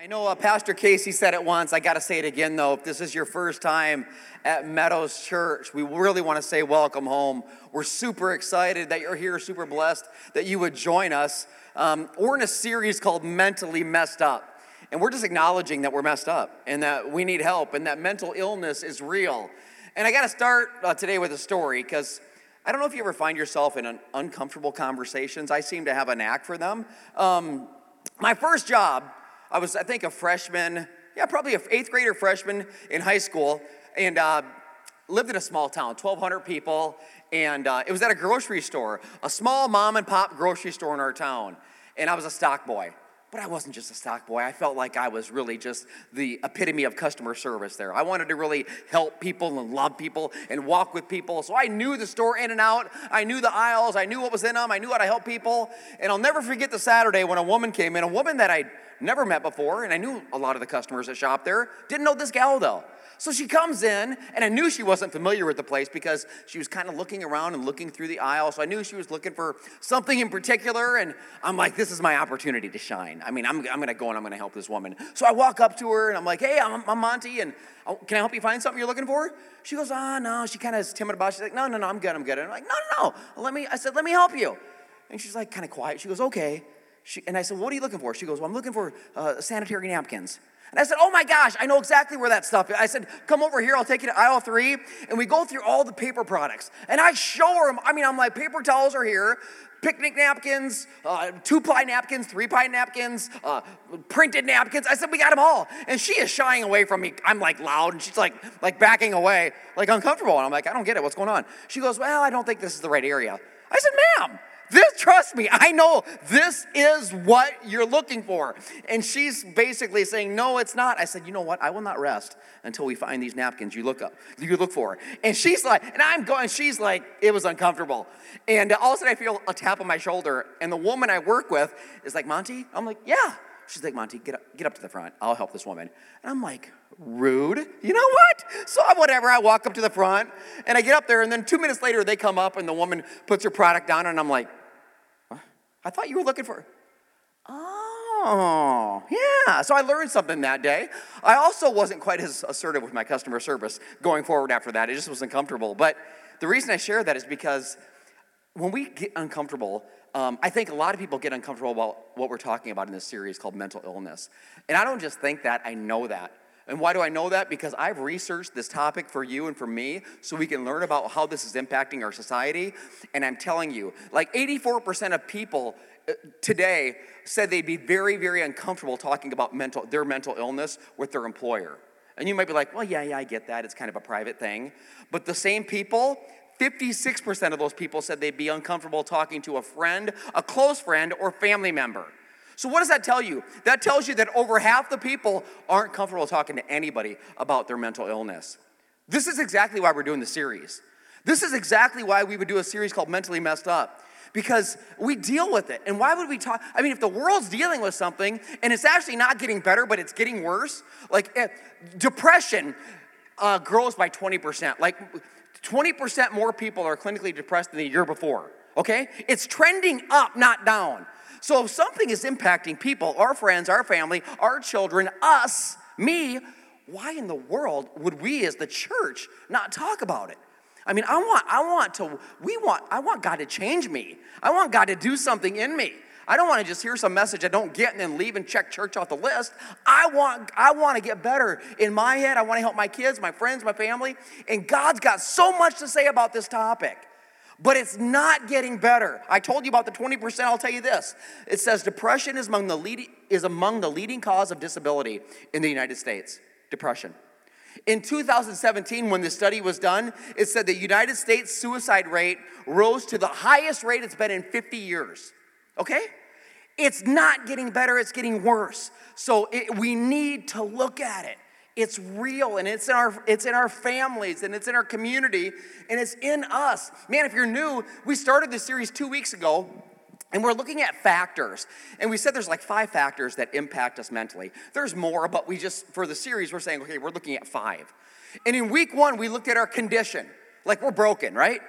I know uh, Pastor Casey said it once. I got to say it again, though. If this is your first time at Meadows Church, we really want to say welcome home. We're super excited that you're here, super blessed that you would join us. Um, we're in a series called Mentally Messed Up. And we're just acknowledging that we're messed up and that we need help and that mental illness is real. And I got to start uh, today with a story because I don't know if you ever find yourself in uncomfortable conversations. I seem to have a knack for them. Um, my first job, I was, I think, a freshman, yeah, probably an eighth grader freshman in high school, and uh, lived in a small town, 1,200 people, and uh, it was at a grocery store, a small mom and pop grocery store in our town. And I was a stock boy. But I wasn't just a stock boy. I felt like I was really just the epitome of customer service there. I wanted to really help people and love people and walk with people. So I knew the store in and out. I knew the aisles. I knew what was in them. I knew how to help people. And I'll never forget the Saturday when a woman came in, a woman that I'd never met before, and I knew a lot of the customers that shop there. Didn't know this gal though. So she comes in, and I knew she wasn't familiar with the place because she was kind of looking around and looking through the aisle. So I knew she was looking for something in particular, and I'm like, this is my opportunity to shine. I mean, I'm, I'm gonna go and I'm gonna help this woman. So I walk up to her, and I'm like, hey, I'm, I'm Monty, and oh, can I help you find something you're looking for? She goes, ah, oh, no. She kind of is timid about it. She's like, no, no, no, I'm good, I'm good. And I'm like, no, no, no. Let me, I said, let me help you. And she's like, kind of quiet. She goes, okay. She, and I said, What are you looking for? She goes, Well, I'm looking for uh, sanitary napkins. And I said, Oh my gosh, I know exactly where that stuff is. I said, Come over here, I'll take you to aisle three. And we go through all the paper products. And I show her, I mean, I'm like, paper towels are here, picnic napkins, uh, two ply napkins, three ply napkins, uh, printed napkins. I said, We got them all. And she is shying away from me. I'm like loud, and she's like, like backing away, like uncomfortable. And I'm like, I don't get it. What's going on? She goes, Well, I don't think this is the right area. I said, Ma'am, this, trust me, I know this is what you're looking for. And she's basically saying, No, it's not. I said, You know what? I will not rest until we find these napkins you look up, you look for. And she's like, and I'm going, she's like, it was uncomfortable. And all of a sudden I feel a tap on my shoulder. And the woman I work with is like, Monty? I'm like, Yeah. She's like, Monty, get up, get up to the front. I'll help this woman. And I'm like, rude. You know what? So whatever. I walk up to the front and I get up there, and then two minutes later they come up and the woman puts her product down, and I'm like, I thought you were looking for. Oh, yeah. So I learned something that day. I also wasn't quite as assertive with my customer service going forward after that. It just was uncomfortable. But the reason I share that is because when we get uncomfortable, um, I think a lot of people get uncomfortable about what we're talking about in this series called mental illness. And I don't just think that, I know that. And why do I know that? Because I've researched this topic for you and for me so we can learn about how this is impacting our society. And I'm telling you, like 84% of people uh, today said they'd be very, very uncomfortable talking about mental, their mental illness with their employer. And you might be like, well, yeah, yeah, I get that. It's kind of a private thing. But the same people, 56% of those people said they'd be uncomfortable talking to a friend, a close friend, or family member. So, what does that tell you? That tells you that over half the people aren't comfortable talking to anybody about their mental illness. This is exactly why we're doing the series. This is exactly why we would do a series called Mentally Messed Up because we deal with it. And why would we talk? I mean, if the world's dealing with something and it's actually not getting better, but it's getting worse, like eh, depression uh, grows by 20%. Like 20% more people are clinically depressed than the year before, okay? It's trending up, not down. So if something is impacting people, our friends, our family, our children, us, me, why in the world would we as the church not talk about it? I mean, I want, I want to, we want, I want God to change me. I want God to do something in me. I don't want to just hear some message I don't get and then leave and check church off the list. I want, I want to get better in my head. I want to help my kids, my friends, my family. And God's got so much to say about this topic but it's not getting better. I told you about the 20%, I'll tell you this. It says depression is among the leading, is among the leading cause of disability in the United States. Depression. In 2017, when the study was done, it said the United States suicide rate rose to the highest rate it's been in 50 years. Okay? It's not getting better, it's getting worse. So it, we need to look at it. It's real and it's in our it's in our families and it's in our community and it's in us. Man, if you're new, we started this series 2 weeks ago and we're looking at factors. And we said there's like five factors that impact us mentally. There's more, but we just for the series we're saying okay, we're looking at 5. And in week 1 we looked at our condition. Like we're broken, right?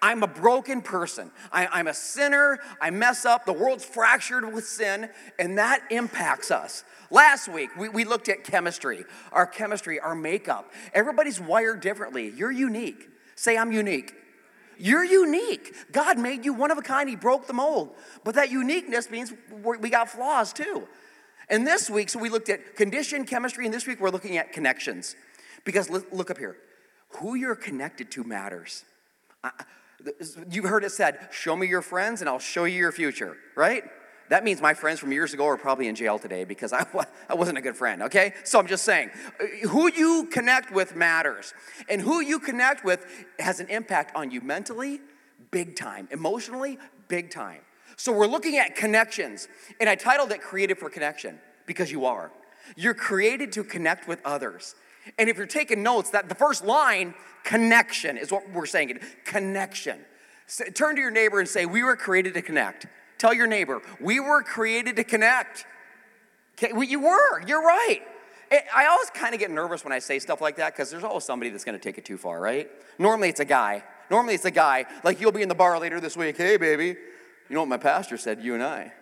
I'm a broken person. I, am a sinner. I mess up. The world's fractured with sin, and that impacts us. Last week, we, we looked at chemistry, our chemistry, our makeup. Everybody's wired differently. You're unique. Say, I'm unique. You're unique. God made you one of a kind. He broke the mold. But that uniqueness means we got flaws too. And this week, so we looked at condition, chemistry, and this week we're looking at connections. Because look up here who you're connected to matters. You've heard it said, show me your friends and I'll show you your future, right? That means my friends from years ago are probably in jail today because I, I wasn't a good friend, okay? So I'm just saying, who you connect with matters. And who you connect with has an impact on you mentally, big time. Emotionally, big time. So we're looking at connections. And I titled it Created for Connection because you are. You're created to connect with others. And if you're taking notes, that the first line, connection, is what we're saying. Connection. So, turn to your neighbor and say, We were created to connect. Tell your neighbor, we were created to connect. Okay, well, you were, you're right. I always kind of get nervous when I say stuff like that because there's always somebody that's going to take it too far, right? Normally it's a guy. Normally it's a guy. Like you'll be in the bar later this week. Hey, baby, you know what my pastor said? You and I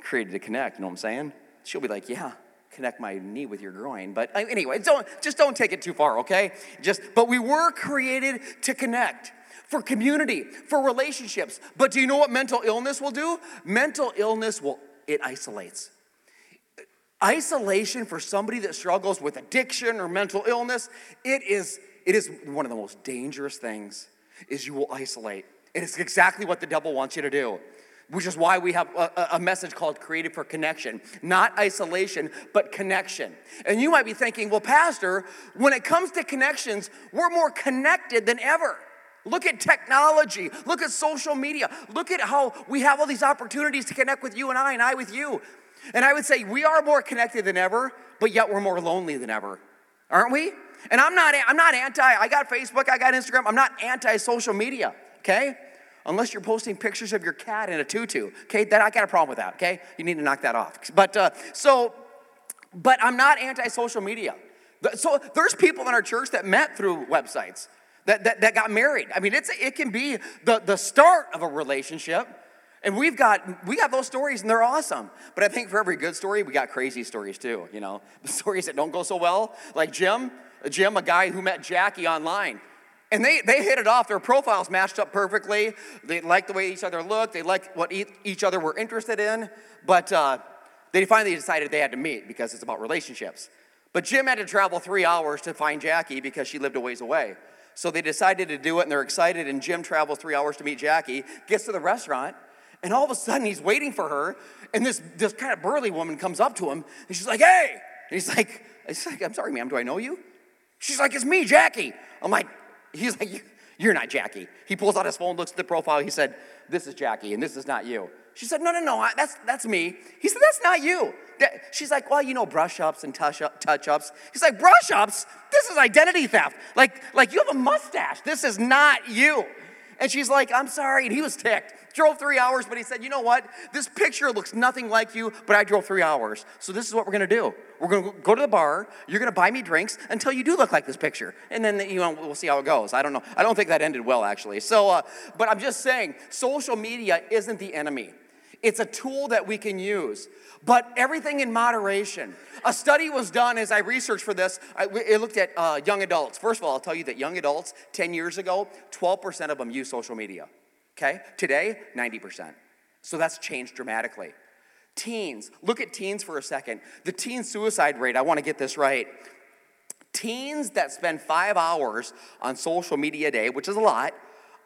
created to connect. You know what I'm saying? She'll be like, yeah, connect my knee with your groin. But uh, anyway, don't just don't take it too far, okay? Just but we were created to connect for community, for relationships. But do you know what mental illness will do? Mental illness will it isolates. Isolation for somebody that struggles with addiction or mental illness, it is it is one of the most dangerous things is you will isolate. It is exactly what the devil wants you to do which is why we have a, a, message called Created for Connection. Not isolation, but connection. And you might be thinking, well, Pastor, when it comes to connections, we're more connected than ever. Look at technology. Look at social media. Look at how we have all these opportunities to connect with you and I, and I with you. And I would say we are more connected than ever, but yet we're more lonely than ever. Aren't we? And I'm not, I'm not anti, I got Facebook, I got Instagram, I'm not anti social media, okay? Unless you're posting pictures of your cat in a tutu. Okay, that I got a problem with that. Okay, you need to knock that off. But uh, so, but I'm not anti-social media. So there's people in our church that met through websites that, that, that got married. I mean, it's it can be the, the start of a relationship. And we've got we got those stories and they're awesome. But I think for every good story, we got crazy stories too, you know. The stories that don't go so well. Like Jim, Jim, a guy who met Jackie online. And they, they hit it off. Their profiles matched up perfectly. They liked the way each other looked. They liked what each other were interested in. But uh, they finally decided they had to meet because it's about relationships. But Jim had to travel three hours to find Jackie because she lived a ways away. So they decided to do it and they're excited. And Jim travels three hours to meet Jackie, gets to the restaurant, and all of a sudden he's waiting for her. And this, this kind of burly woman comes up to him and she's like, hey. And he's like, he's like, I'm sorry, ma'am, do I know you? She's like, it's me, Jackie. I'm like, He's like, You're not Jackie. He pulls out his phone, looks at the profile. He said, This is Jackie, and this is not you. She said, No, no, no, that's, that's me. He said, That's not you. She's like, Well, you know, brush ups and touch touch ups. He's like, Brush ups? This is identity theft. Like, like, you have a mustache. This is not you. And she's like, I'm sorry. And he was ticked. Drove three hours, but he said, You know what? This picture looks nothing like you, but I drove three hours. So this is what we're going to do. We're going to go to the bar. You're going to buy me drinks until you do look like this picture. And then, you know, we'll see how it goes. I don't know. I don't think that ended well, actually. So, uh, but I'm just saying, social media isn't the enemy. It's a tool that we can use, but everything in moderation. A study was done as I researched for this. I, it looked at uh, young adults. First of all, I'll tell you that young adults, 10 years ago, 12% of them use social media. Okay? Today, 90%. So that's changed dramatically. Teens, look at teens for a second. The teen suicide rate, I want to get this right. Teens that spend five hours on social media a day, which is a lot,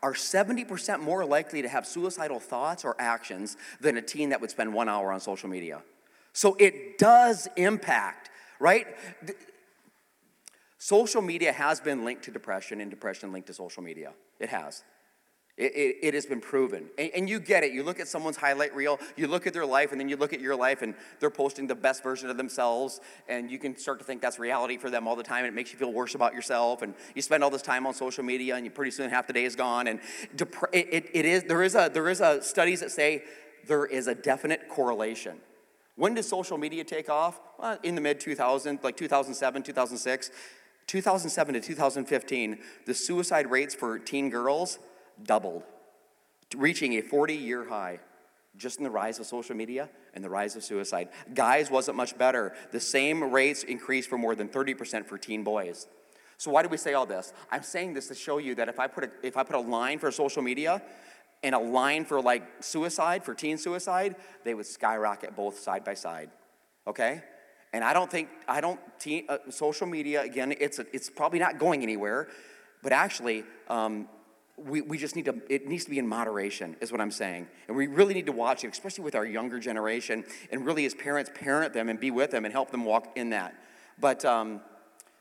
are 70% more likely to have suicidal thoughts or actions than a teen that would spend one hour on social media. So it does impact, right? Social media has been linked to depression, and depression linked to social media. It has. It, it, it, has been proven. And, and, you get it. You look at someone's highlight reel, you look at their life, and then you look at your life, and they're posting the best version of themselves, and you can start to think that's reality for them all the time, and it makes you feel worse about yourself. And you spend all this time on social media, and you pretty soon half the day is gone. And dep- it, it is, there is, a, there is a studies that say there is a definite correlation. When did social media take off? Well, in the mid 2000s, like 2007, 2006. 2007 to 2015, the suicide rates for teen girls doubled, reaching a 40 year high just in the rise of social media and the rise of suicide. Guys wasn't much better. The same rates increased for more than 30% for teen boys. So why do we say all this? I'm saying this to show you that if I put a, if I put a line for social media and a line for like suicide, for teen suicide, they would skyrocket both side by side. Okay? And I don't think, I don't, teen, uh, social media, again, it's, a, it's probably not going anywhere, but actually, um, we, we just need to, it needs to be in moderation, is what I'm saying. And we really need to watch it, especially with our younger generation, and really as parents, parent them and be with them and help them walk in that. But um,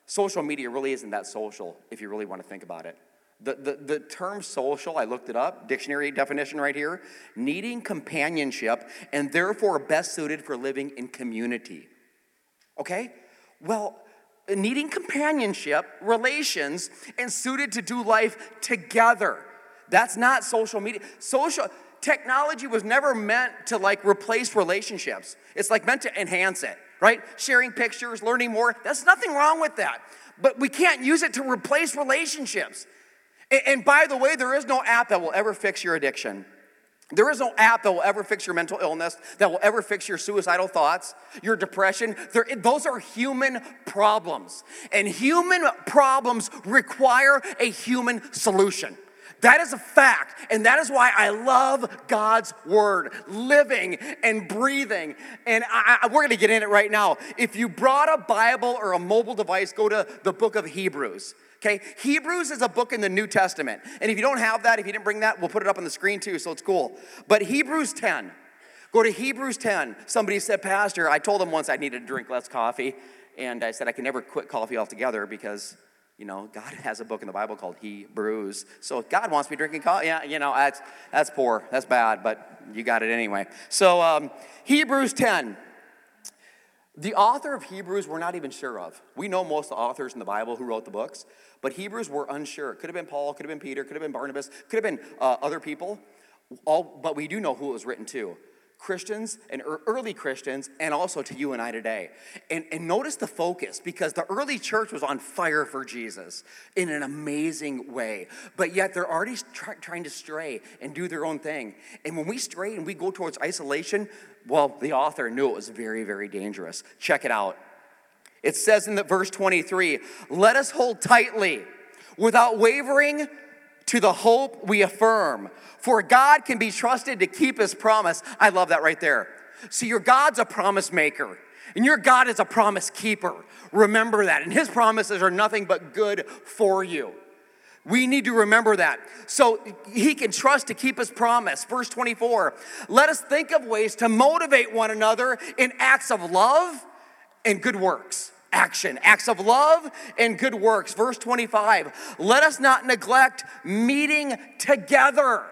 social media really isn't that social, if you really want to think about it. The, the, the term social, I looked it up, dictionary definition right here needing companionship and therefore best suited for living in community. Okay? Well, needing companionship, relations, and suited to do life together. That's not social media. Social technology was never meant to like replace relationships. It's like meant to enhance it, right? Sharing pictures, learning more. That's nothing wrong with that. But we can't use it to replace relationships. And, and by the way, there is no app that will ever fix your addiction. There is no app that will ever fix your mental illness, that will ever fix your suicidal thoughts, your depression. Those are human problems. And human problems require a human solution. That is a fact. And that is why I love God's word, living and breathing. And I, I, we're going to get in it right now. If you brought a Bible or a mobile device, go to the book of Hebrews. Okay, Hebrews is a book in the New Testament. And if you don't have that, if you didn't bring that, we'll put it up on the screen too, so it's cool. But Hebrews 10, go to Hebrews 10. Somebody said, Pastor, I told them once I needed to drink less coffee. And I said, I can never quit coffee altogether because, you know, God has a book in the Bible called Hebrews. So God wants me drinking coffee. Yeah, you know, that's, that's poor. That's bad, but you got it anyway. So um, Hebrews 10. The author of Hebrews, we're not even sure of. We know most of the authors in the Bible who wrote the books, but Hebrews were unsure. It could have been Paul, could have been Peter, could have been Barnabas, could have been uh, other people. All, but we do know who it was written to. Christians and early Christians, and also to you and I today. And, and notice the focus because the early church was on fire for Jesus in an amazing way. But yet they're already try, trying to stray and do their own thing. And when we stray and we go towards isolation, well, the author knew it was very, very dangerous. Check it out. It says in the verse 23, let us hold tightly without wavering to the hope we affirm. For God can be trusted to keep his promise. I love that right there. See, your God's a promise maker. And your God is a promise keeper. Remember that. And his promises are nothing but good for you. We need to remember that. So he can trust to keep his promise. Verse 24 let us think of ways to motivate one another in acts of love and good works. Action, acts of love and good works. Verse 25, let us not neglect meeting together.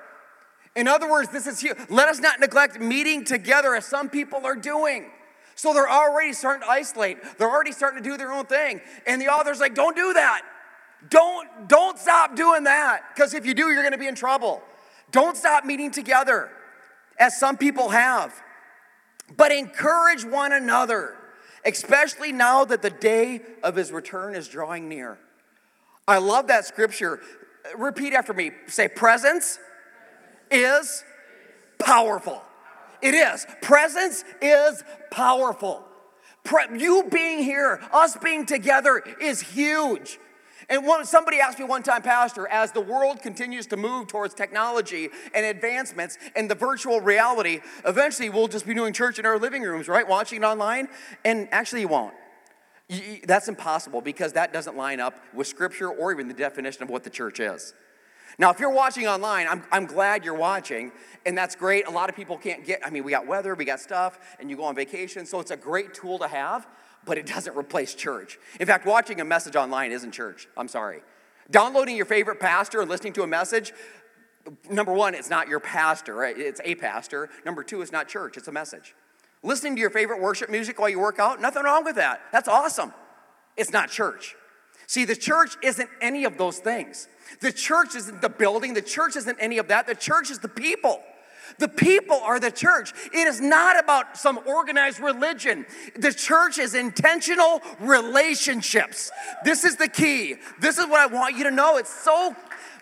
In other words, this is here. Let us not neglect meeting together as some people are doing. So they're already starting to isolate. They're already starting to do their own thing. And the author's like, don't do that. Don't, don't stop doing that. Because if you do, you're going to be in trouble. Don't stop meeting together, as some people have. But encourage one another especially now that the day of his return is drawing near. I love that scripture. Repeat after me. Say, presence is powerful. It is. Presence is powerful. Pre- you being here, us being together is huge. And somebody asked me one time, Pastor, as the world continues to move towards technology and advancements and the virtual reality, eventually we'll just be doing church in our living rooms, right? Watching it online. And actually, you won't. You, that's impossible because that doesn't line up with scripture or even the definition of what the church is. Now, if you're watching online, I'm, I'm glad you're watching, and that's great. A lot of people can't get, I mean, we got weather, we got stuff, and you go on vacation, so it's a great tool to have but it doesn't replace church. In fact, watching a message online isn't church. I'm sorry. Downloading your favorite pastor and listening to a message, number one, it's not your pastor, it's a pastor. Number two, it's not church, it's a message. Listening to your favorite worship music while you work out, nothing wrong with that. That's awesome. It's not church. See, the church isn't any of those things. The church isn't the building, the church isn't any of that. The church is the people. The people are the church. It is not about some organized religion. The church is intentional relationships. This is the key. This is what I want you to know. It's so,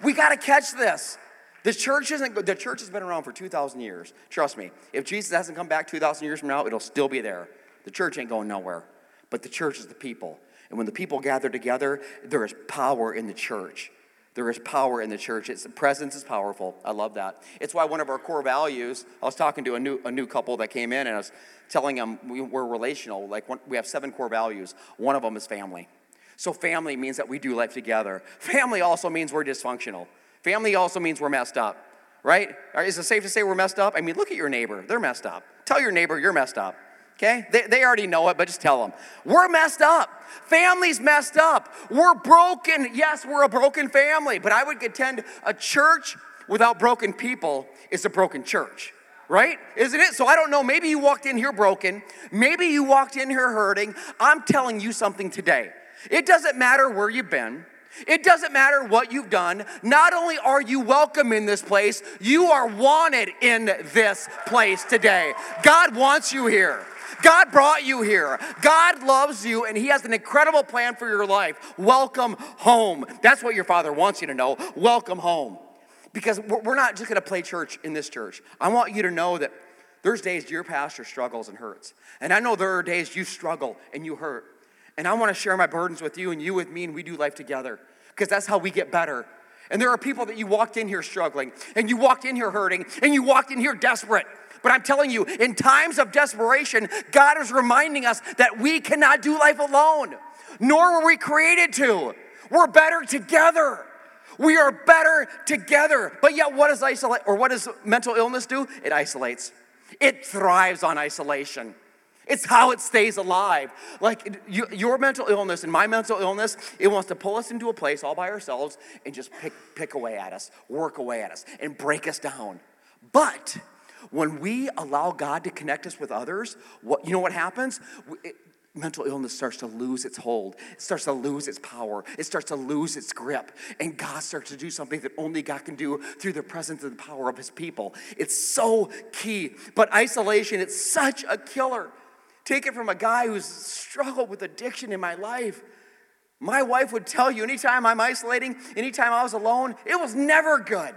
we got to catch this. The church isn't the church has been around for 2,000 years. Trust me. If Jesus hasn't come back 2,000 years from now, it'll still be there. The church ain't going nowhere. But the church is the people. And when the people gather together, there is power in the church. There is power in the church. Its presence is powerful. I love that. It's why one of our core values, I was talking to a new, a new couple that came in and I was telling them we, are relational. Like we have seven core values. One of them is family. So family means that we do life together. Family also means we're dysfunctional. Family also means we're messed up, right? Is it safe to say we're messed up? I mean, look at your neighbor. They're messed up. Tell your neighbor you're messed up. Okay? They, they already know it, but just tell them. We're messed up. Family's messed up. We're broken. Yes, we're a broken family, but I would contend a church without broken people is a broken church, right? Isn't it? So I don't know. Maybe you walked in here broken. Maybe you walked in here hurting. I'm telling you something today. It doesn't matter where you've been. It doesn't matter what you've done. Not only are you welcome in this place, you are wanted in this place today. God wants you here. God brought you here. God loves you and He has an incredible plan for your life. Welcome home. That's what your Father wants you to know. Welcome home. Because we're not just going to play church in this church. I want you to know that there's days your pastor struggles and hurts. And I know there are days you struggle and you hurt. And I want to share my burdens with you and you with me, and we do life together because that's how we get better. And there are people that you walked in here struggling, and you walked in here hurting, and you walked in here desperate. But I'm telling you, in times of desperation, God is reminding us that we cannot do life alone, nor were we created to. We're better together. We are better together. But yet, what does isolate or what does mental illness do? It isolates. It thrives on isolation. It's how it stays alive. Like your mental illness and my mental illness, it wants to pull us into a place all by ourselves and just pick, pick away at us, work away at us, and break us down. But when we allow God to connect us with others, what, you know what happens? It, mental illness starts to lose its hold. It starts to lose its power. It starts to lose its grip. And God starts to do something that only God can do through the presence and the power of his people. It's so key. But isolation, it's such a killer. Take it from a guy who's struggled with addiction in my life. My wife would tell you anytime I'm isolating, anytime I was alone, it was never good.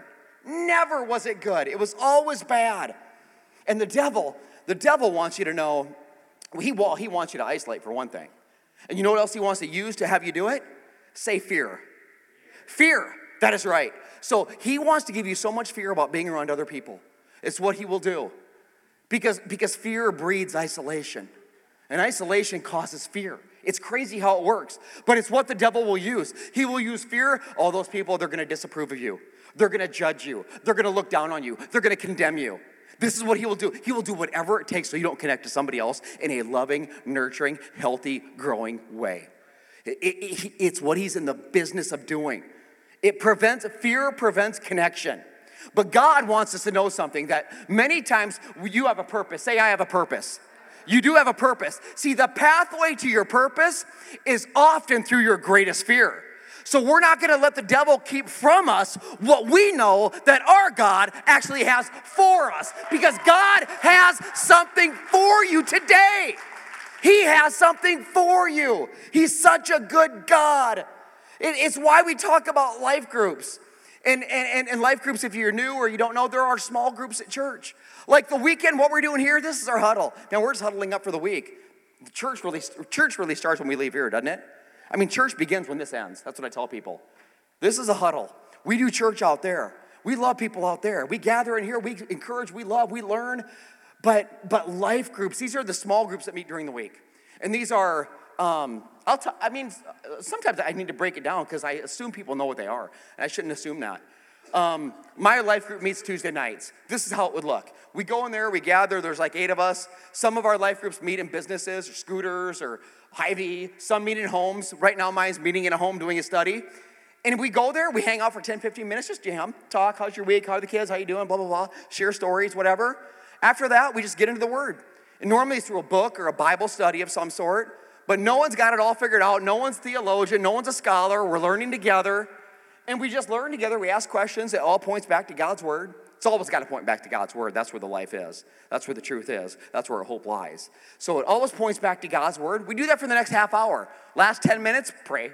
Never was it good. It was always bad. And the devil, the devil wants you to know, he, well, he wants you to isolate for one thing. And you know what else he wants to use to have you do it? Say fear. Fear. That is right. So he wants to give you so much fear about being around other people. It's what he will do. Because, because fear breeds isolation. And isolation causes fear. It's crazy how it works, but it's what the devil will use. He will use fear. All those people, they're gonna disapprove of you. They're gonna judge you. They're gonna look down on you. They're gonna condemn you. This is what he will do. He will do whatever it takes so you don't connect to somebody else in a loving, nurturing, healthy, growing way. It, it, it's what he's in the business of doing. It prevents, fear prevents connection. But God wants us to know something that many times you have a purpose. Say, I have a purpose. You do have a purpose. See, the pathway to your purpose is often through your greatest fear. So we're not going to let the devil keep from us what we know that our God actually has for us because God has something for you today. He has something for you. He's such a good God. It's why we talk about life groups. And, and, and life groups, if you're new or you don't know, there are small groups at church. Like the weekend, what we're doing here, this is our huddle. Now we're just huddling up for the week. The church really, church really starts when we leave here, doesn't it? I mean, church begins when this ends. That's what I tell people. This is a huddle. We do church out there. We love people out there. We gather in here, we encourage, we love, we learn. But but life groups, these are the small groups that meet during the week. And these are um, I'll t- I mean, sometimes I need to break it down because I assume people know what they are, and I shouldn't assume that. Um, my life group meets Tuesday nights. This is how it would look. We go in there, we gather, there's like eight of us. Some of our life groups meet in businesses or scooters or Hy-Vee. Some meet in homes. Right now, mine's meeting in a home doing a study. And we go there, we hang out for 10, 15 minutes, just jam, talk, how's your week, how are the kids, how you doing, blah, blah, blah, share stories, whatever. After that, we just get into the Word. And normally it's through a book or a Bible study of some sort. But no one's got it all figured out. No one's theologian. No one's a scholar. We're learning together. And we just learn together. We ask questions. It all points back to God's word. It's always got to point back to God's word. That's where the life is. That's where the truth is. That's where hope lies. So it always points back to God's word. We do that for the next half hour. Last 10 minutes, pray.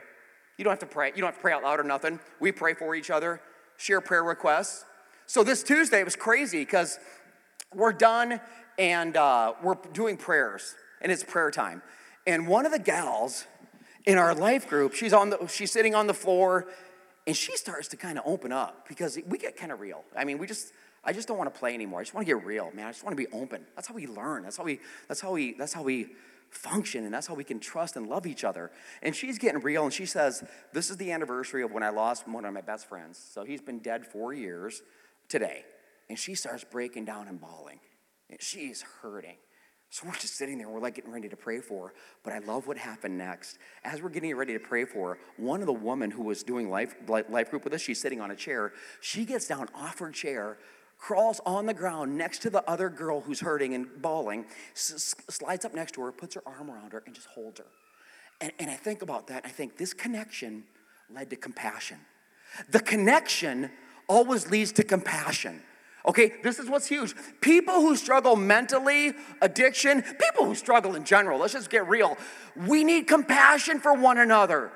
You don't have to pray. You don't have to pray out loud or nothing. We pray for each other, share prayer requests. So this Tuesday it was crazy because we're done and uh, we're doing prayers, and it's prayer time. And one of the gals in our life group, she's on the, she's sitting on the floor, and she starts to kind of open up because we get kind of real. I mean, we just I just don't want to play anymore. I just want to get real, man. I just want to be open. That's how we learn. That's how we that's how we that's how we function and that's how we can trust and love each other. And she's getting real and she says, "This is the anniversary of when I lost one of my best friends. So he's been dead 4 years today." And she starts breaking down and bawling. And she's hurting. So we're just sitting there, we're like getting ready to pray for her. But I love what happened next. As we're getting ready to pray for her, one of the women who was doing life, life group with us, she's sitting on a chair. She gets down off her chair, crawls on the ground next to the other girl who's hurting and bawling, s- slides up next to her, puts her arm around her, and just holds her. And, and I think about that. I think this connection led to compassion. The connection always leads to compassion. Okay, this is what's huge. People who struggle mentally, addiction, people who struggle in general, let's just get real. We need compassion for one another.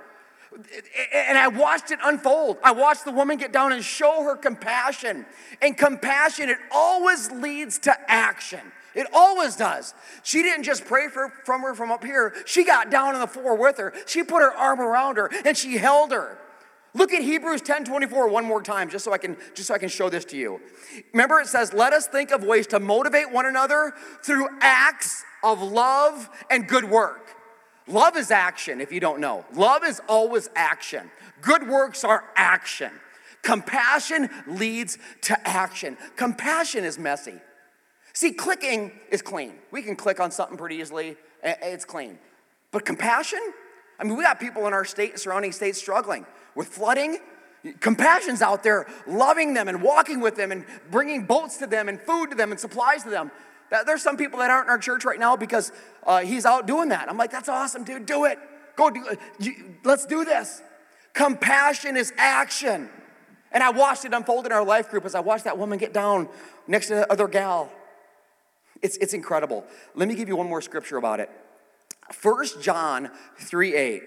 And I watched it unfold. I watched the woman get down and show her compassion. And compassion, it always leads to action. It always does. She didn't just pray for, from her from up here. She got down on the floor with her. She put her arm around her and she held her. Look at Hebrews 10 24 one more time, just so I can just so I can show this to you. Remember, it says, let us think of ways to motivate one another through acts of love and good work. Love is action, if you don't know. Love is always action. Good works are action. Compassion leads to action. Compassion is messy. See, clicking is clean. We can click on something pretty easily, it's clean. But compassion? I mean, we got people in our state and surrounding states struggling with flooding. Compassion's out there loving them and walking with them and bringing boats to them and food to them and supplies to them. There's some people that aren't in our church right now because uh, he's out doing that. I'm like, that's awesome, dude. Do it. Go do it. Let's do this. Compassion is action. And I watched it unfold in our life group as I watched that woman get down next to the other gal. It's, it's incredible. Let me give you one more scripture about it. 1 John 3 8.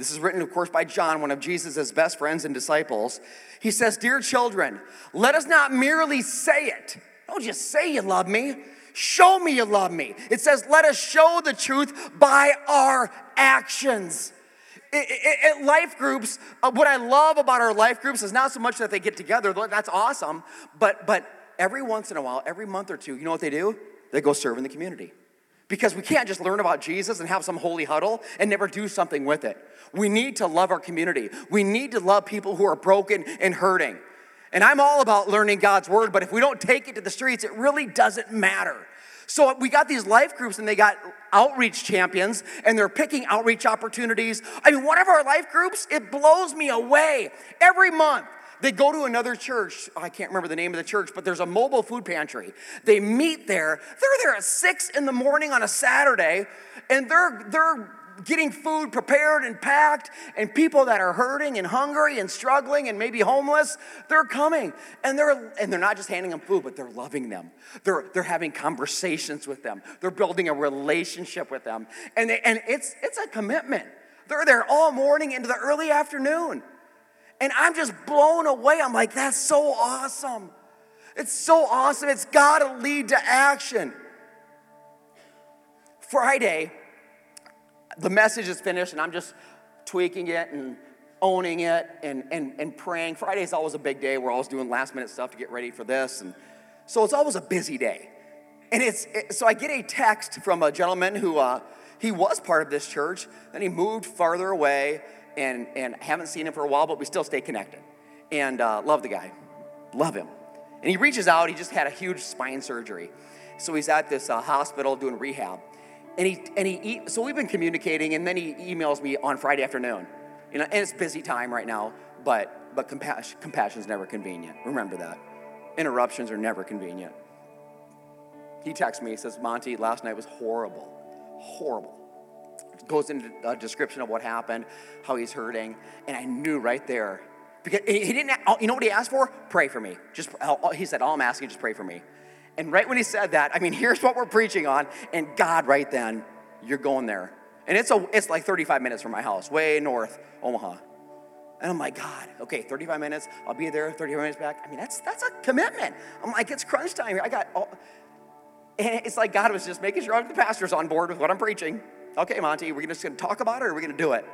This is written, of course, by John, one of Jesus' best friends and disciples. He says, Dear children, let us not merely say it. Don't just say you love me. Show me you love me. It says, let us show the truth by our actions. At life groups, uh, what I love about our life groups is not so much that they get together, that's awesome, but, but every once in a while, every month or two, you know what they do? They go serve in the community. Because we can't just learn about Jesus and have some holy huddle and never do something with it. We need to love our community. We need to love people who are broken and hurting. And I'm all about learning God's word, but if we don't take it to the streets, it really doesn't matter. So we got these life groups and they got outreach champions and they're picking outreach opportunities. I mean, one of our life groups, it blows me away. Every month, they go to another church. I can't remember the name of the church, but there's a mobile food pantry. They meet there. They're there at six in the morning on a Saturday, and they're they're getting food prepared and packed, and people that are hurting and hungry and struggling and maybe homeless, they're coming. And they're and they're not just handing them food, but they're loving them. They're they're having conversations with them. They're building a relationship with them. And they, and it's it's a commitment. They're there all morning into the early afternoon. And I'm just blown away. I'm like, that's so awesome. It's so awesome. It's got to lead to action. Friday, the message is finished, and I'm just tweaking it and owning it and, and, and praying. Friday is always a big day. We're always doing last minute stuff to get ready for this. And so it's always a busy day. And it's it, so I get a text from a gentleman who uh, he was part of this church, then he moved farther away and, and haven't seen him for a while, but we still stay connected. And uh, love the guy, love him. And he reaches out, he just had a huge spine surgery. So he's at this uh, hospital doing rehab. And he, and he, so we've been communicating, and then he emails me on Friday afternoon. You know, and it's busy time right now, but, but compassion, compassion's never convenient. Remember that. Interruptions are never convenient. He texts me, he says, Monty, last night was horrible. Horrible goes into a description of what happened, how he's hurting, and I knew right there. Because he didn't, you know what he asked for? Pray for me. Just he said, all I'm asking, just pray for me. And right when he said that, I mean, here's what we're preaching on, and God, right then, you're going there. And it's a, it's like 35 minutes from my house, way north, Omaha. And I'm like, God, okay, 35 minutes, I'll be there, 35 minutes back. I mean, that's that's a commitment. I'm like, it's crunch time here. I got all, and it's like God was just making sure the pastor's on board with what I'm preaching. Okay, Monty, we're just gonna talk about it or we're gonna do it?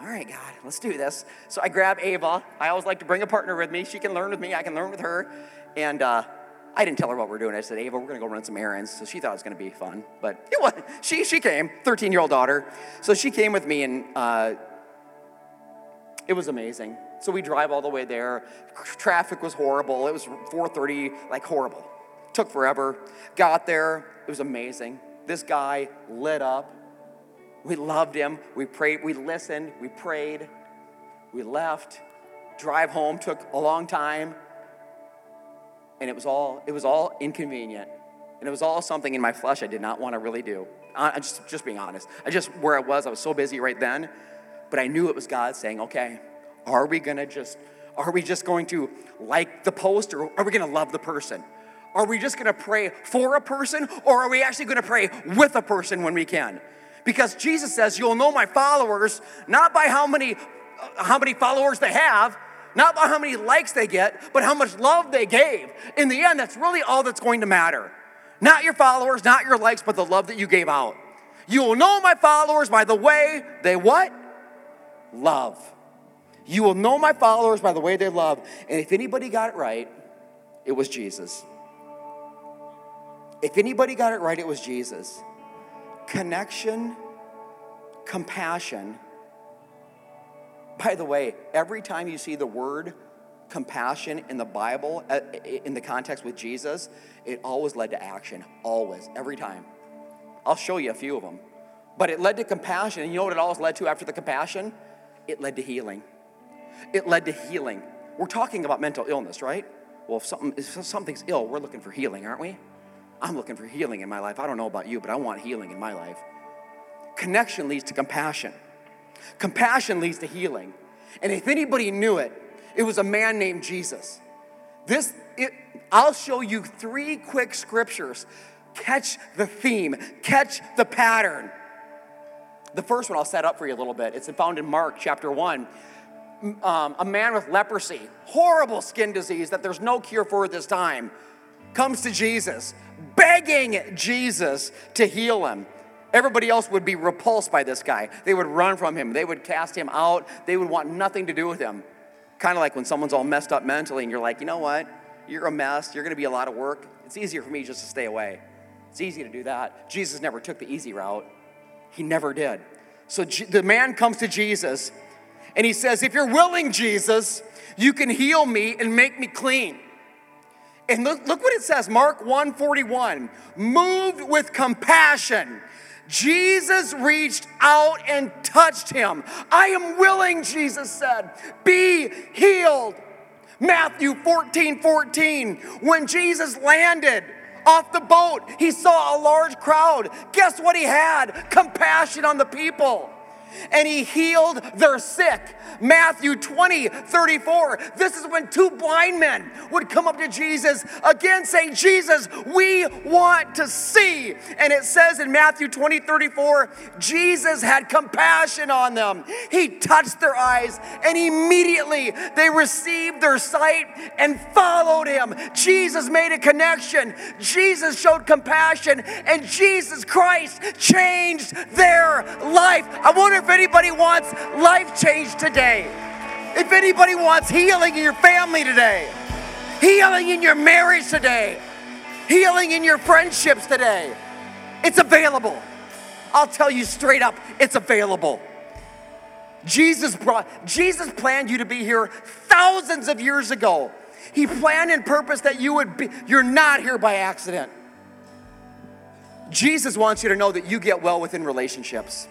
All right, God, let's do this. So I grab Ava. I always like to bring a partner with me. She can learn with me, I can learn with her. And uh, I didn't tell her what we're doing. I said, Ava, we're gonna go run some errands. So she thought it was gonna be fun. But it was she she came, 13-year-old daughter. So she came with me and uh, it was amazing. So we drive all the way there. Traffic was horrible. It was 4:30, like horrible. Took forever. Got there. It was amazing. This guy lit up. We loved him. We prayed. We listened. We prayed. We left. Drive home took a long time. And it was all it was all inconvenient. And it was all something in my flesh I did not want to really do. I'm just, just being honest. I just, where I was, I was so busy right then but I knew it was God saying, okay, are we gonna just, are we just going to like the post or are we gonna love the person? Are we just gonna pray for a person or are we actually gonna pray with a person when we can? Because Jesus says, you'll know my followers not by how many, uh, how many followers they have, not by how many likes they get, but how much love they gave. In the end, that's really all that's going to matter. Not your followers, not your likes, but the love that you gave out. You will know my followers by the way they what? love. You will know my followers by the way they love. And if anybody got it right, it was Jesus. If anybody got it right, it was Jesus. Connection, compassion. By the way, every time you see the word compassion in the Bible, uh, in the context with Jesus, it always led to action. Always, every time. I'll show you a few of them. But it led to compassion. And you know what it always led to after the compassion? it led to healing. It led to healing. We're talking about mental illness, right? Well, if, something, if something's ill, we're looking for healing, aren't we? I'm looking for healing in my life. I don't know about you, but I want healing in my life. Connection leads to compassion. Compassion leads to healing. And if anybody knew it, it was a man named Jesus. This, it, I'll show you three quick scriptures. Catch the theme, catch the pattern. The first one I'll set up for you a little bit. It's found in Mark chapter 1. Um, a man with leprosy, horrible skin disease that there's no cure for at this time, comes to Jesus, begging Jesus to heal him. Everybody else would be repulsed by this guy. They would run from him, they would cast him out, they would want nothing to do with him. Kind of like when someone's all messed up mentally and you're like, you know what? You're a mess, you're gonna be a lot of work. It's easier for me just to stay away. It's easy to do that. Jesus never took the easy route. He never did. So the man comes to Jesus and he says, If you're willing, Jesus, you can heal me and make me clean. And look, look what it says, Mark 141. Moved with compassion, Jesus reached out and touched him. I am willing, Jesus said, be healed. Matthew 14 14. When Jesus landed, off the boat. He saw a large crowd. Guess what he had? Compassion on the people and he healed their sick. Matthew 20, 34. This is when two blind men would come up to Jesus again saying, Jesus, we want to see. And it says in Matthew 20, 34, Jesus had compassion on them. He touched their eyes and immediately they received their sight and followed him. Jesus made a connection. Jesus showed compassion and Jesus Christ changed their life. I wonder if anybody wants life change today, if anybody wants healing in your family today, healing in your marriage today, healing in your friendships today, it's available. I'll tell you straight up, it's available. Jesus brought Jesus planned you to be here thousands of years ago. He planned and purposed that you would be you're not here by accident. Jesus wants you to know that you get well within relationships.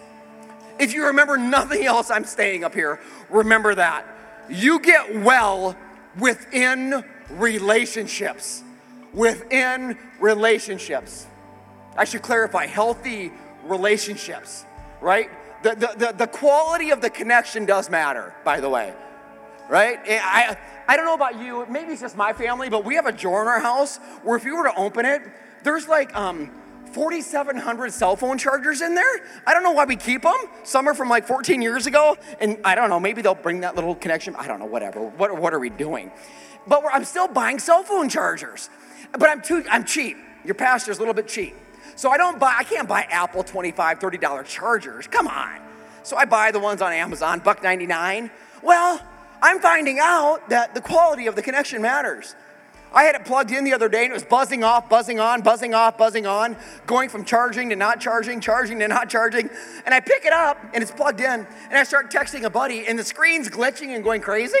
If you remember nothing else, I'm staying up here. Remember that. You get well within relationships. Within relationships. I should clarify healthy relationships, right? The, the, the, the quality of the connection does matter, by the way, right? I, I don't know about you, maybe it's just my family, but we have a drawer in our house where if you were to open it, there's like um, 4,700 cell phone chargers in there. I don't know why we keep them. Some are from like 14 years ago, and I don't know, maybe they'll bring that little connection. I don't know, whatever. What, what are we doing? But I'm still buying cell phone chargers. But I'm too, I'm cheap. Your pastor's a little bit cheap. So I don't buy, I can't buy Apple $25, $30 chargers. Come on. So I buy the ones on Amazon, buck 99. Well, I'm finding out that the quality of the connection matters. I had it plugged in the other day and it was buzzing off, buzzing on, buzzing off, buzzing on, going from charging to not charging, charging to not charging. And I pick it up and it's plugged in and I start texting a buddy and the screen's glitching and going crazy.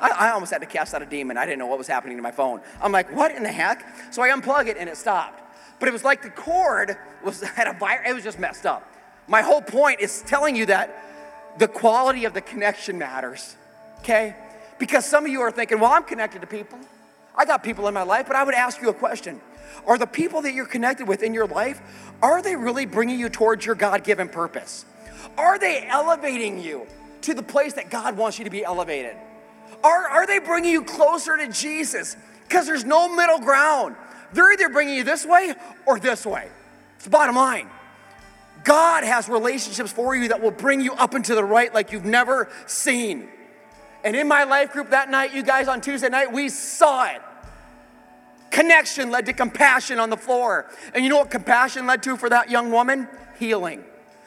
I, I almost had to cast out a demon. I didn't know what was happening to my phone. I'm like, what in the heck? So I unplug it and it stopped. But it was like the cord was had a virus, it was just messed up. My whole point is telling you that the quality of the connection matters, okay? Because some of you are thinking, well, I'm connected to people. I got people in my life, but I would ask you a question. Are the people that you're connected with in your life, are they really bringing you towards your God given purpose? Are they elevating you to the place that God wants you to be elevated? Are, are they bringing you closer to Jesus? Because there's no middle ground. They're either bringing you this way or this way. It's the bottom line. God has relationships for you that will bring you up into the right like you've never seen. And in my life group that night, you guys on Tuesday night, we saw it. Connection led to compassion on the floor. And you know what compassion led to for that young woman? Healing.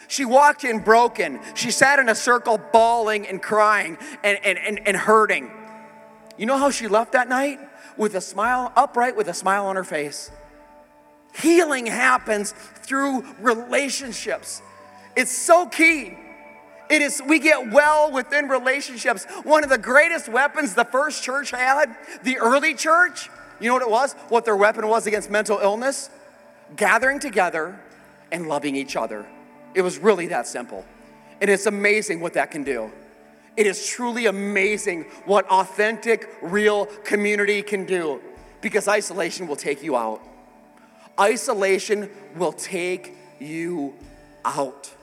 She walked in broken. She sat in a circle bawling and crying and, and, and, and hurting. You know how she left that night? With a smile, upright with a smile on her face. Healing happens through relationships. It's so key. It is, we get well within relationships. One of the greatest weapons the first church had, the early church, you know what it was? What their weapon was against mental illness? Gathering together and loving each other. It was really that simple. And it's amazing what that can do. It is truly amazing what authentic, real community can do because isolation will take you out. Isolation will take you out.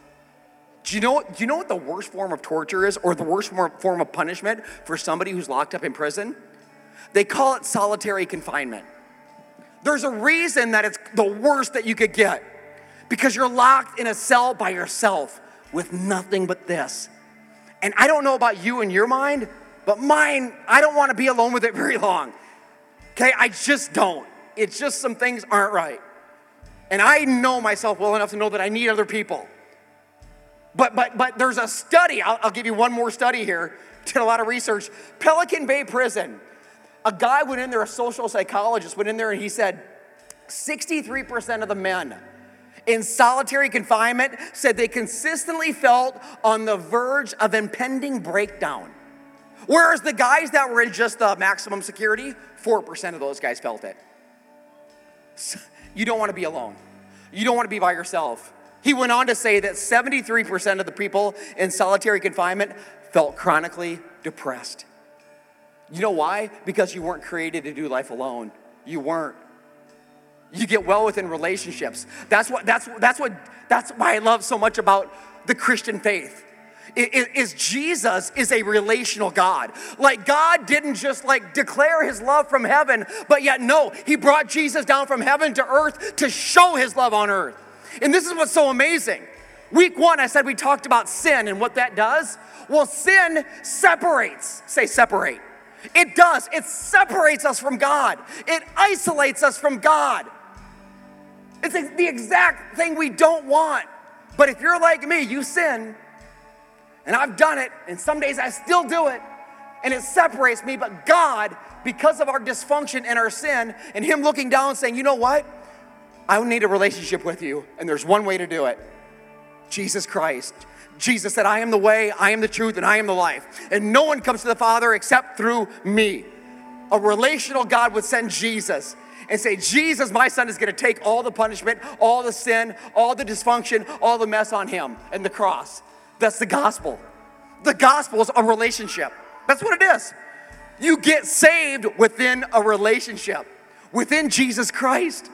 Do you know, do you know what the worst form of torture is or the worst form of punishment for somebody who's locked up in prison? They call it solitary confinement. There's a reason that it's the worst that you could get because you're locked in a cell by yourself with nothing but this. And I don't know about you in your mind, but mine, I don't want to be alone with it very long. Okay, I just don't. It's just some things aren't right. And I know myself well enough to know that I need other people. But, but, but there's a study, I'll, I'll give you one more study here, did a lot of research. Pelican Bay Prison, a guy went in there, a social psychologist went in there and he said 63% of the men in solitary confinement said they consistently felt on the verge of impending breakdown. Whereas the guys that were in just the maximum security, 4% of those guys felt it. You don't want to be alone. You don't want to be by yourself. He went on to say that 73% of the people in solitary confinement felt chronically depressed. You know why? Because you weren't created to do life alone. You weren't. You get well within relationships. That's what that's that's what that's why I love so much about the Christian faith. Is Jesus is a relational God. Like God didn't just like declare his love from heaven, but yet no, he brought Jesus down from heaven to earth to show his love on earth. And this is what's so amazing. Week one, I said we talked about sin and what that does. Well, sin separates. Say separate. It does. It separates us from God, it isolates us from God. It's the exact thing we don't want. But if you're like me, you sin, and I've done it, and some days I still do it, and it separates me. But God, because of our dysfunction and our sin, and Him looking down and saying, you know what? I need a relationship with you, and there's one way to do it Jesus Christ. Jesus said, I am the way, I am the truth, and I am the life. And no one comes to the Father except through me. A relational God would send Jesus and say, Jesus, my son, is going to take all the punishment, all the sin, all the dysfunction, all the mess on him and the cross. That's the gospel. The gospel is a relationship. That's what it is. You get saved within a relationship, within Jesus Christ.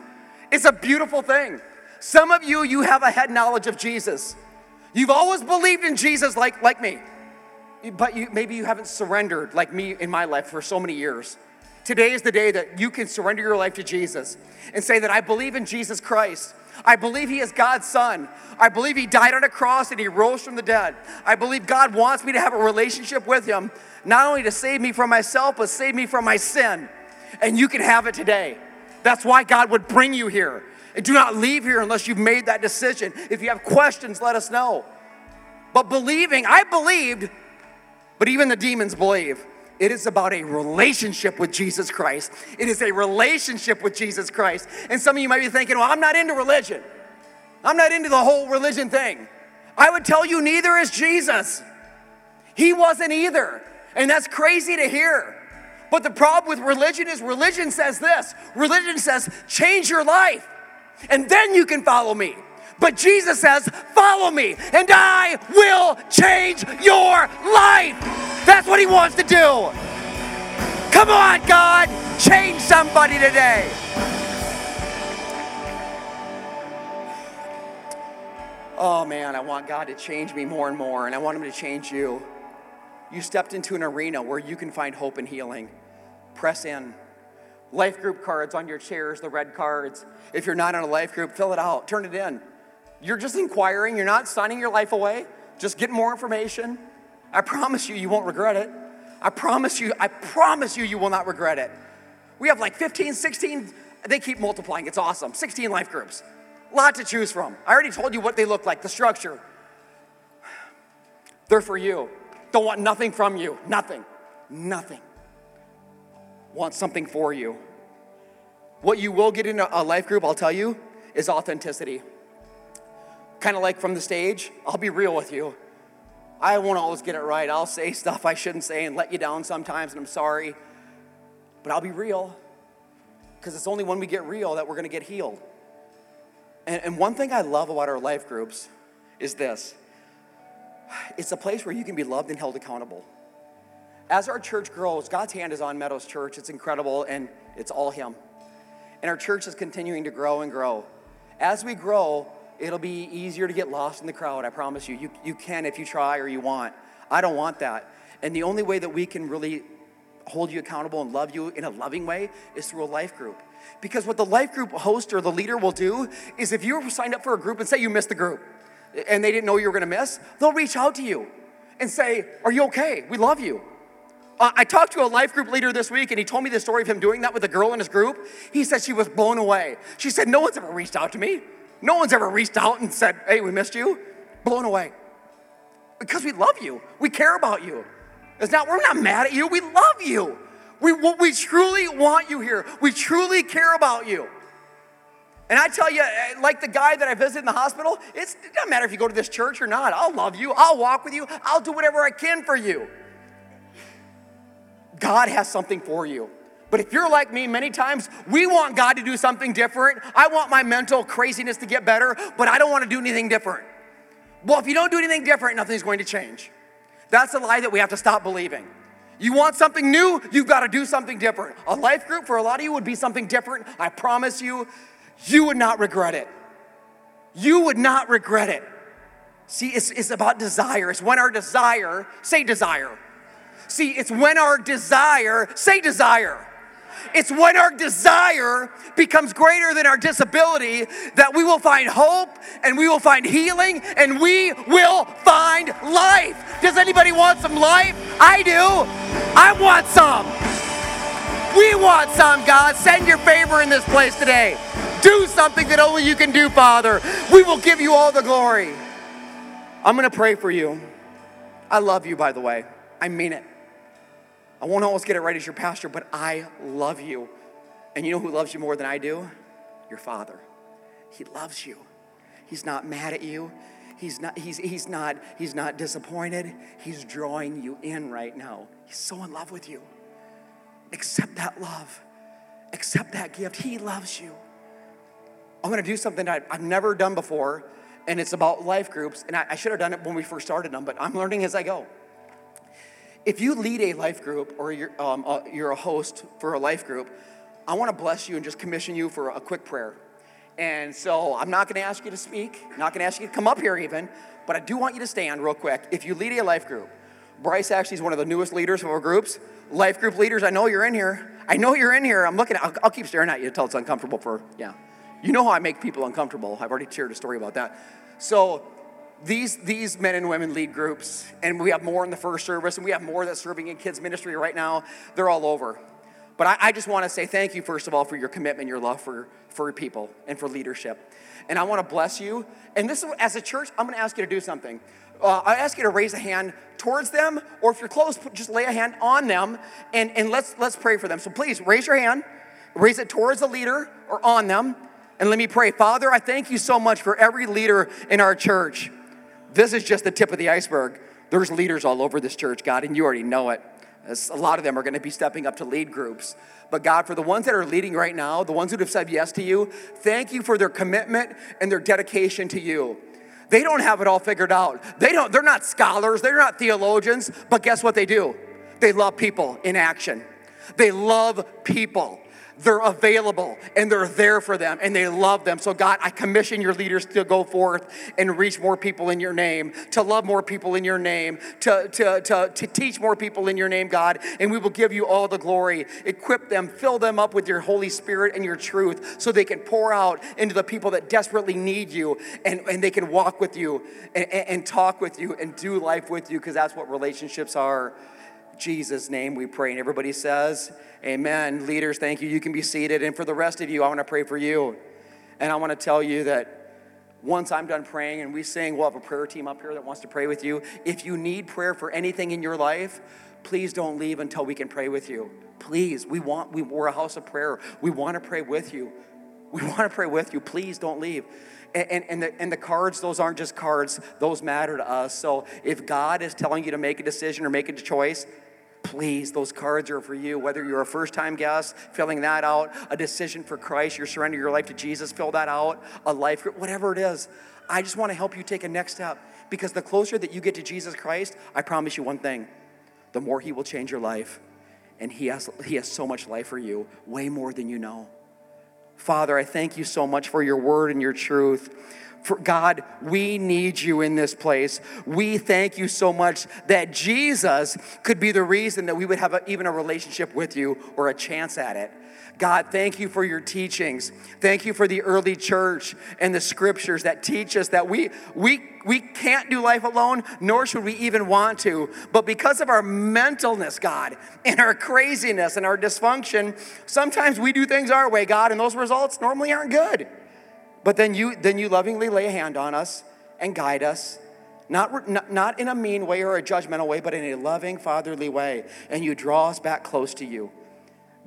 It's a beautiful thing. Some of you, you have a head knowledge of Jesus. You've always believed in Jesus like, like me, but you, maybe you haven't surrendered like me in my life for so many years. Today is the day that you can surrender your life to Jesus and say that I believe in Jesus Christ. I believe he is God's son. I believe he died on a cross and he rose from the dead. I believe God wants me to have a relationship with him, not only to save me from myself, but save me from my sin. And you can have it today. That's why God would bring you here. And do not leave here unless you've made that decision. If you have questions, let us know. But believing, I believed, but even the demons believe. It is about a relationship with Jesus Christ. It is a relationship with Jesus Christ. And some of you might be thinking, well, I'm not into religion. I'm not into the whole religion thing. I would tell you, neither is Jesus. He wasn't either. And that's crazy to hear. But the problem with religion is religion says this religion says, change your life, and then you can follow me. But Jesus says, Follow me, and I will change your life. That's what He wants to do. Come on, God, change somebody today. Oh man, I want God to change me more and more, and I want Him to change you. You stepped into an arena where you can find hope and healing. Press in. Life group cards on your chairs, the red cards. If you're not in a life group, fill it out, turn it in. You're just inquiring, you're not signing your life away, just getting more information. I promise you, you won't regret it. I promise you, I promise you, you will not regret it. We have like 15, 16, they keep multiplying. It's awesome. 16 life groups. Lot to choose from. I already told you what they look like, the structure. They're for you. Don't want nothing from you. Nothing. Nothing. Want something for you. What you will get in a life group, I'll tell you, is authenticity kind of like from the stage, I'll be real with you. I won't always get it right. I'll say stuff I shouldn't say and let you down sometimes, and I'm sorry. But I'll be real because it's only when we get real that we're going to get healed. And, and one thing I love about our life groups is this it's a place where you can be loved and held accountable. As our church grows, God's hand is on Meadows Church. It's incredible, and it's all Him. And our church is continuing to grow and grow. As we grow, it'll be easier to get lost in the crowd. I promise you. You, you can if you try or you want. I don't want that. And the only way that we can really hold you accountable and love you in a loving way is through a life group. Because what the life group host or the leader will do is if you signed up for a group and say you missed the group and they didn't know you were going to miss, they'll reach out to you and say, Are you okay? We love you. Uh, I talked to a life group leader this week and he told me the story of him doing that with a girl in his group. He said she was blown away. She said, No one's ever reached out to me. No one's ever reached out and said, Hey, we missed you. Blown away. Because we love you. We care about you. It's not, we're not mad at you. We love you. We, we truly want you here. We truly care about you. And I tell you, eh, like the guy that I visited in the hospital, it doesn't matter if you go to this church or not. I'll love you. I'll walk with you. I'll do whatever I can for you. God has something for you. But if you're like me, many times we want God to do something different. I want my mental craziness to get better, but I don't want to do anything different. Well, if you don't do anything different, nothing's going to change. That's a lie that we have to stop believing. You want something new, you've got to do something different. A life group for a lot of you would be something different. I promise you, you would not regret it. You would not regret it. See, it's, it's about desire. It's when our desire, say desire. See, it's when our desire, say desire it's when our desire becomes greater than our disability that we will find hope and we will find healing and we will find life. Does anybody want some life? I do. I want some. We want some, God. Send your favor in this place today. Do something that only you can do, Father. We will give you all the glory. I'm going to pray for you. I love you, by the way. I mean it. I won't always get it right as your pastor, but I love you. And you know who loves you more than I do? Your father. He loves you. He's not mad at you. He's not, he's, he's, not, he's not disappointed. He's drawing you in right now. He's so in love with you. Accept that love. Accept that gift. He loves you. I'm to do something that I've never done before, and it's about life groups. And I, I should have done it when we first started them, but I'm learning as I go. If you lead a life group or you're, um, uh, you're a host for a life group, I want to bless you and just commission you for a quick prayer. And so I'm not to ask you to speak, not to ask you to come up here even, but I do want you to stand real quick. If you lead a life group, Bryce actually is one of the newest leaders of our groups. Life group leaders, I know you're in here. I know you're in here. I'm looking, I'll, I'll keep staring at you until it's uncomfortable for, yeah. You know how I make people uncomfortable. I've already shared a story about that. So these, these men and women lead groups, and we have more in the first service, and we have more that's serving in kids' ministry right now. They're all over. But I, I just want to say thank you, first of all, for your commitment, your love for, for people and for leadership. And I want to bless you. And this, is, as a church, I'm going to ask you to do something. Uh, I ask you to raise a hand towards them, or if you're close, just lay a hand on them, and, and let's, let's pray for them. So please raise your hand, raise it towards the leader or on them, and let me pray. Father, I thank you so much for every leader in our church. This is just the tip of the iceberg. There's leaders all over this church, God, and you already know it. As a lot of them are going to be stepping up to lead groups. But God, for the ones that are leading right now, the ones who have said yes to you, thank you for their commitment and their dedication to you. They don't have it all figured out. They don't, they're not scholars, they're not theologians, but guess what they do? They love people in action. They love people they're available and they're there for them and they love them. So, God, I commission your leaders to go forth and reach more people in your name, to love more people in your name, to, to, to, to teach more people in your name, God. And we will give you all the glory. Equip them, fill them up with your Holy Spirit and your truth so they can pour out into the people that desperately need you and, and they can walk with you and, and talk with you and do life with you because that's what relationships are. Jesus' name we pray. And everybody says, Amen. Leaders, thank you. You can be seated. And for the rest of you, I want to pray for you. And I want to tell you that once I'm done praying and we sing, we'll have a prayer team up here that wants to pray with you. If you need prayer for anything in your life, please don't leave until we can pray with you. Please, we want, we, we're a house of prayer. We want to pray with you. We want to pray with you. Please don't leave. And, and, and, the, and the cards, those aren't just cards, those matter to us. So if God is telling you to make a decision or make a choice, please, those cards are for you. Whether you're a first time guest, filling that out, a decision for Christ, you're surrendering your life to Jesus, fill that out, a life group, whatever it is. I just want to help you take a next step because the closer that you get to Jesus Christ, I promise you one thing the more He will change your life. And He has, he has so much life for you, way more than you know. Father, I thank you so much for your word and your truth. For God, we need you in this place. We thank you so much that Jesus could be the reason that we would have a, even a relationship with you or a chance at it. God, thank you for your teachings. Thank you for the early church and the scriptures that teach us that we, we, we can't do life alone, nor should we even want to. But because of our mentalness, God, and our craziness and our dysfunction, sometimes we do things our way, God, and those results normally aren't good. But then you, then you lovingly lay a hand on us and guide us, not, not, not in a mean way or a judgmental way, but in a loving, fatherly way. And you draw us back close to you.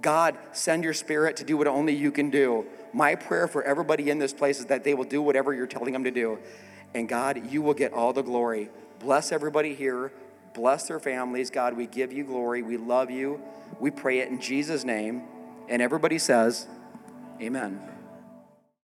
God, send your spirit to do what only you can do. My prayer for everybody in this place is that they will do whatever you're telling them to do. And God, you will get all the glory. Bless everybody here. Bless their families. God, we give you glory. We love you. We pray it in Jesus' name. And everybody says, Amen.